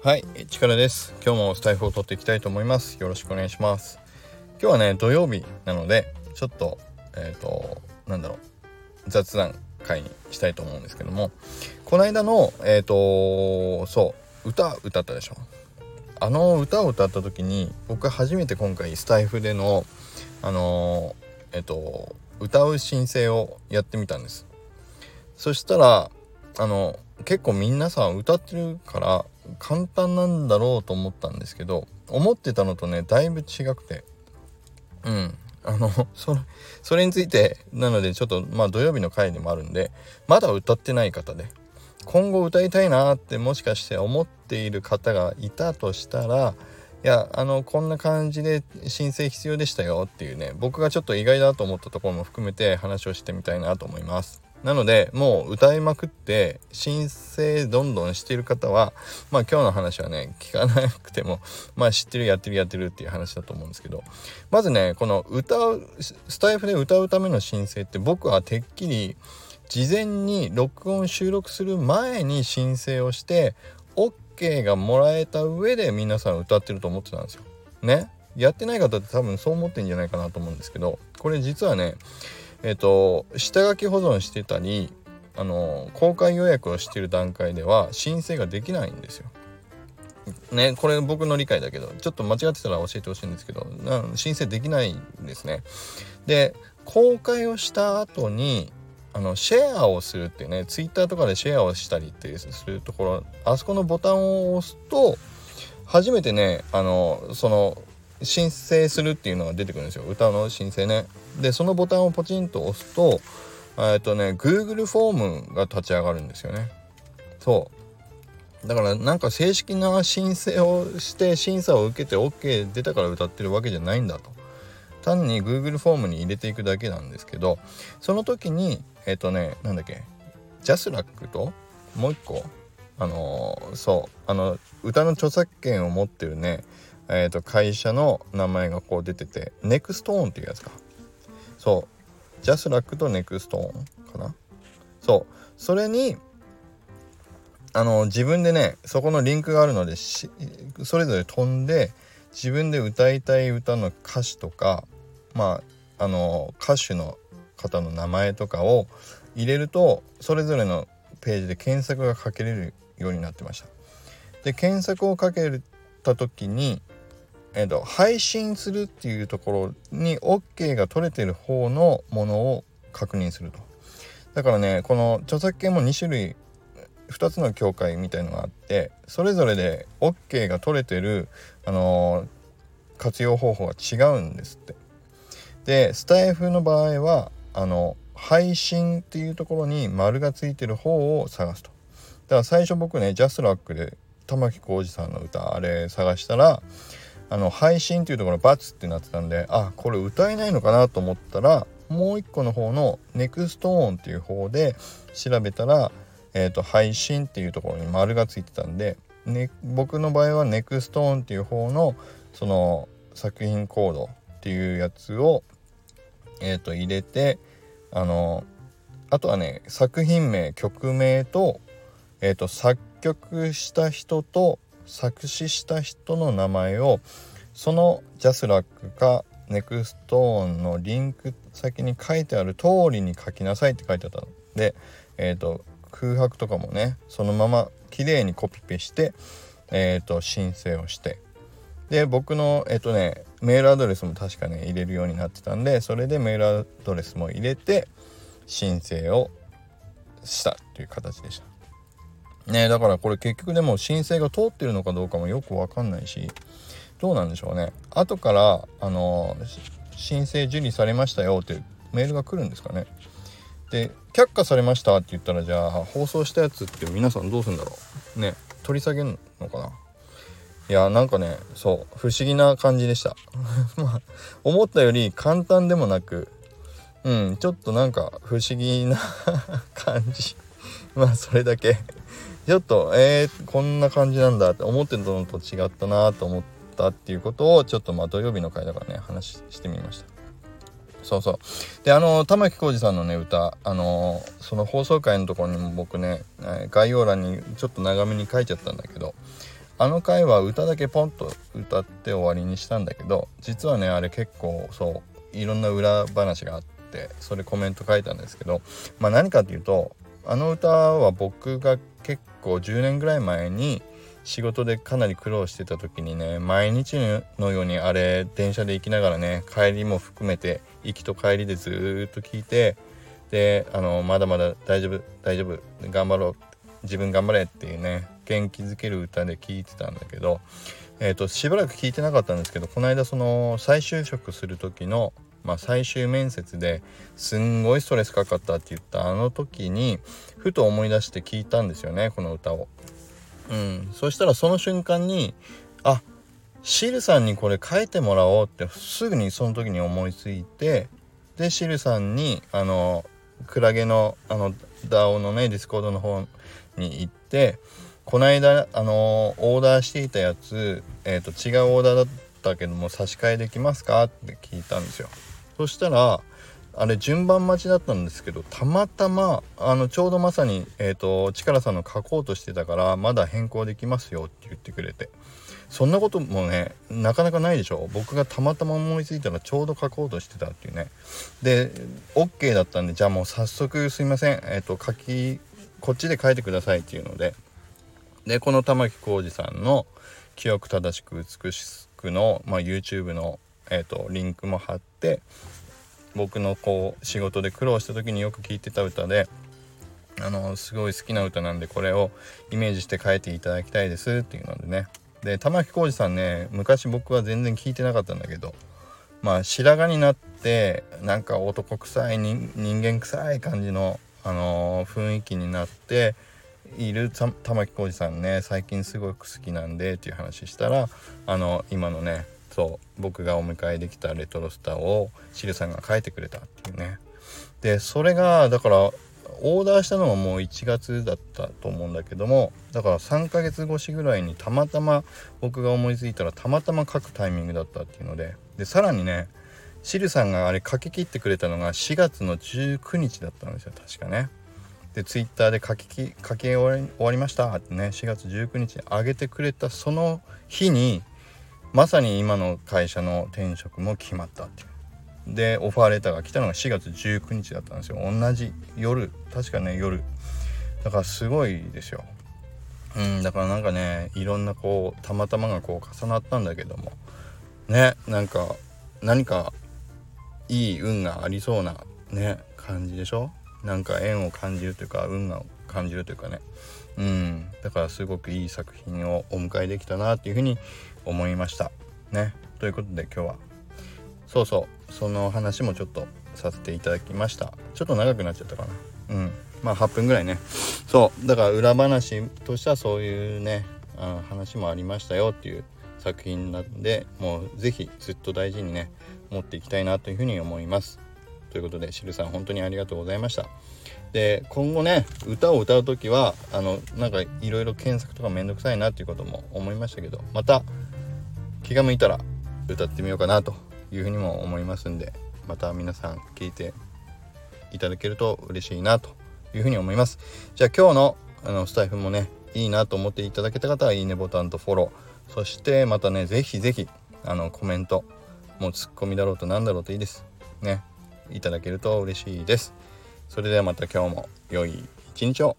はい、力です。今日もスタイフを取っていきたいと思います。よろしくお願いします。今日はね、土曜日なので、ちょっと、えっ、ー、と、なんだろう、雑談会にしたいと思うんですけども、この間の、えっ、ー、と、そう、歌歌ったでしょ。あの歌を歌った時に、僕初めて今回スタイフでの、あのえっ、と、歌う申請をやってみたんです。そしたら、あの、結構皆さん歌ってるから簡単なんだろうと思ったんですけど思ってたのとねだいぶ違くてうんあの それそれについてなのでちょっとまあ土曜日の回でもあるんでまだ歌ってない方で今後歌いたいなってもしかして思っている方がいたとしたらいやあのこんな感じで申請必要でしたよっていうね僕がちょっと意外だと思ったところも含めて話をしてみたいなと思います。なのでもう歌いまくって申請どんどんしている方はまあ今日の話はね聞かなくてもまあ知ってるやってるやってるっていう話だと思うんですけどまずねこの歌うスタイフで歌うための申請って僕はてっきり事前に録音収録する前に申請をして OK がもらえた上で皆さん歌ってると思ってたんですよ。ねやってない方って多分そう思ってんじゃないかなと思うんですけどこれ実はねえっ、と下書き保存してたりあの公開予約をしてる段階では申請ができないんですよ。ね、これ僕の理解だけどちょっと間違ってたら教えてほしいんですけど申請できないんですね。で公開をした後にあのシェアをするっていうねツイッターとかでシェアをしたりってするところあそこのボタンを押すと初めてねあのその申請するっていうのが出てくるんですよ歌の申請ねでそのボタンをポチンと押すとえっとね Google フォームが立ち上がるんですよね。そう。だからなんか正式な申請をして審査を受けて OK 出たから歌ってるわけじゃないんだと。単に Google フォームに入れていくだけなんですけどその時にえっ、とねなんだっけジャスラックともう一個あのー、そうあの歌の著作権を持ってるねえーと、会社の名前がこう出ててネクストーンっていうやつか。そう。ジャスラックとネクストーンかな？そう。それにあの自分でねそこのリンクがあるのでそれぞれ飛んで自分で歌いたい歌の歌詞とかまああの歌手の方の名前とかを入れるとそれぞれのページで検索がかけれるようになってました。で検索をかけた時にえーと、配信するっていうところに OK が取れてる方のものを確認すると。だからねこの著作権も2種類2つの境界みたいのがあってそれぞれで OK が取れてる、あのー、活用方法が違うんですって。でスタイフの場合はあの配信っていうところに丸がついてる方を探すと。だから最初僕ねジャスラックで玉置浩二さんの歌あれ探したらあの配信っていうところバツってなってたんであこれ歌えないのかなと思ったらもう一個の方のネクストーンっていう方で調べたら、えーと、配信っていうところに丸がついてたんで、ね、僕の場合はネクストーンっていう方のその作品コードっていうやつを、えーと、入れてあのあとはね作品名曲名と,、えーと作曲した人と作詞した人の名前をそのジャスラックかネクストーンのリンク先に書いてある通りに書きなさいって書いてあったので、えーと、空白とかもねそのまま綺麗にコピペして、えーと、申請をしてで僕のえっ、ー、とねメールアドレスも確かね入れるようになってたんでそれでメールアドレスも入れて申請をしたという形でした。ねだからこれ結局でも申請が通ってるのかどうかもよく分かんないしどうなんでしょうね。後からあの申請受理されましたよってメールが来るんですかね。で却下されましたって言ったらじゃあ放送したやつって皆さんどうするんだろう。ね取り下げるのかな。いやなんかねそう不思議な感じでした。まあ思ったより簡単でもなくうんちょっとなんか不思議な 感じ。まあそれだけ。ちょっとえー、こんな感じなんだって思ってたのと違ったなと思ったっていうことをちょっとまあ土曜日の回だからね話してみました。そうそう。であの玉置浩二さんのね歌あのその放送回のところにも僕ね概要欄にちょっと長めに書いちゃったんだけどあの回は歌だけポンと歌って終わりにしたんだけど実はねあれ結構そういろんな裏話があってそれコメント書いたんですけどまあ何かっていうとあの歌は僕が構10年ぐらい前に仕事でかなり苦労してた時にね毎日のようにあれ電車で行きながらね帰りも含めて行きと帰りでずっと聞いてであのまだまだ大丈夫大丈夫頑張ろう自分頑張れっていうね元気づける歌で聴いてたんだけど、えーと、しばらく聴いてなかったんですけどこの間その再就職する時の、まあ、最終面接ですんごいストレスかかったって言ったあの時にふと思い出して聞いたんですよねこの歌を。うん、そしたらその瞬間にあシルさんにこれ書いてもらおうってすぐにその時に思いついてでシルさんにあのクラゲのあの DAO のねディスコードの方に行ってこの間あのオーダーしていたやつ、えーと、違うオーダーだったけども差し替えできますか？って聞いたんですよ。そしたらあれ順番待ちだったんですけどたまたまあのちょうどまさに、えーと、力さんの書こうとしてたからまだ変更できますよって言ってくれて。そんなこともねなかなかないでしょ。僕がたまたま思いついたらちょうど書こうとしてたっていうね。で OK だったんでじゃあもう早速すいません。えっ、ー、と書きこっちで書いてくださいっていうので。でこの玉置浩二さんの「記憶正しく美しくの」まあ、YouTube の、えーと、リンクも貼って僕のこう仕事で苦労した時によく聴いてた歌であのすごい好きな歌なんでこれをイメージして書いていただきたいですっていうのでね。で玉置浩二さんね昔僕は全然聞いてなかったんだけどまあ白髪になってなんか男臭い人間臭い感じのあのー、雰囲気になっている玉置浩二さんね最近すごく好きなんでっていう話したらあの今のねそ僕がお迎えできたレトロスターをシルさんが書いてくれたっていうねでそれがだからオーダーしたのはもう1月だったと思うんだけどもだから3ヶ月越しぐらいにたまたま僕が思いついたらたまたま書くタイミングだったっていうのででさらにねシルさんがあれ書き切ってくれたのが4月の19日だったんですよ確かね。でツイッターで書き書き終わり終わりましたってね4月19日に上げてくれたその日にまさに今の会社の転職も決まったっていう。でオファーレターが来たのが4月19日だったんですよ。同じ夜確かね夜。だからすごいですよ。うんだからなんかねいろんなこうたまたまがこう重なったんだけども。ねなんか何かいい運がありそうなね感じでしょ？なんか縁を感じるというか運を感じるというかね。うん。だからすごくいい作品をお迎えできたなっていうふうに思いました。ね。ということで今日はそうそう。その話もちょっとさせていただきました。ちょっと長くなっちゃったかな。うん。まあ8分ぐらいね。そう。だから裏話としてはそういうねあ話もありましたよっていう作品なんでもう是非ずっと大事にね持っていきたいなというふうに思います。ということでしるさん本当にありがとうございました。で今後ね歌を歌う時はあのなんかいろいろ検索とかめんどくさいなっていうことも思いましたけどまた気が向いたら歌ってみようかなというふうにも思いますんでまた皆さん聞いていただけると嬉しいなというふうに思います。じゃあ今日のあのスタイフもねいいなと思っていただけた方はいいねボタンとフォロー。そしてまたね是非是非あのコメントもうツッコミだろうと何だろうといいです。ねいただけると嬉しいです。それではまた今日も良い一日を。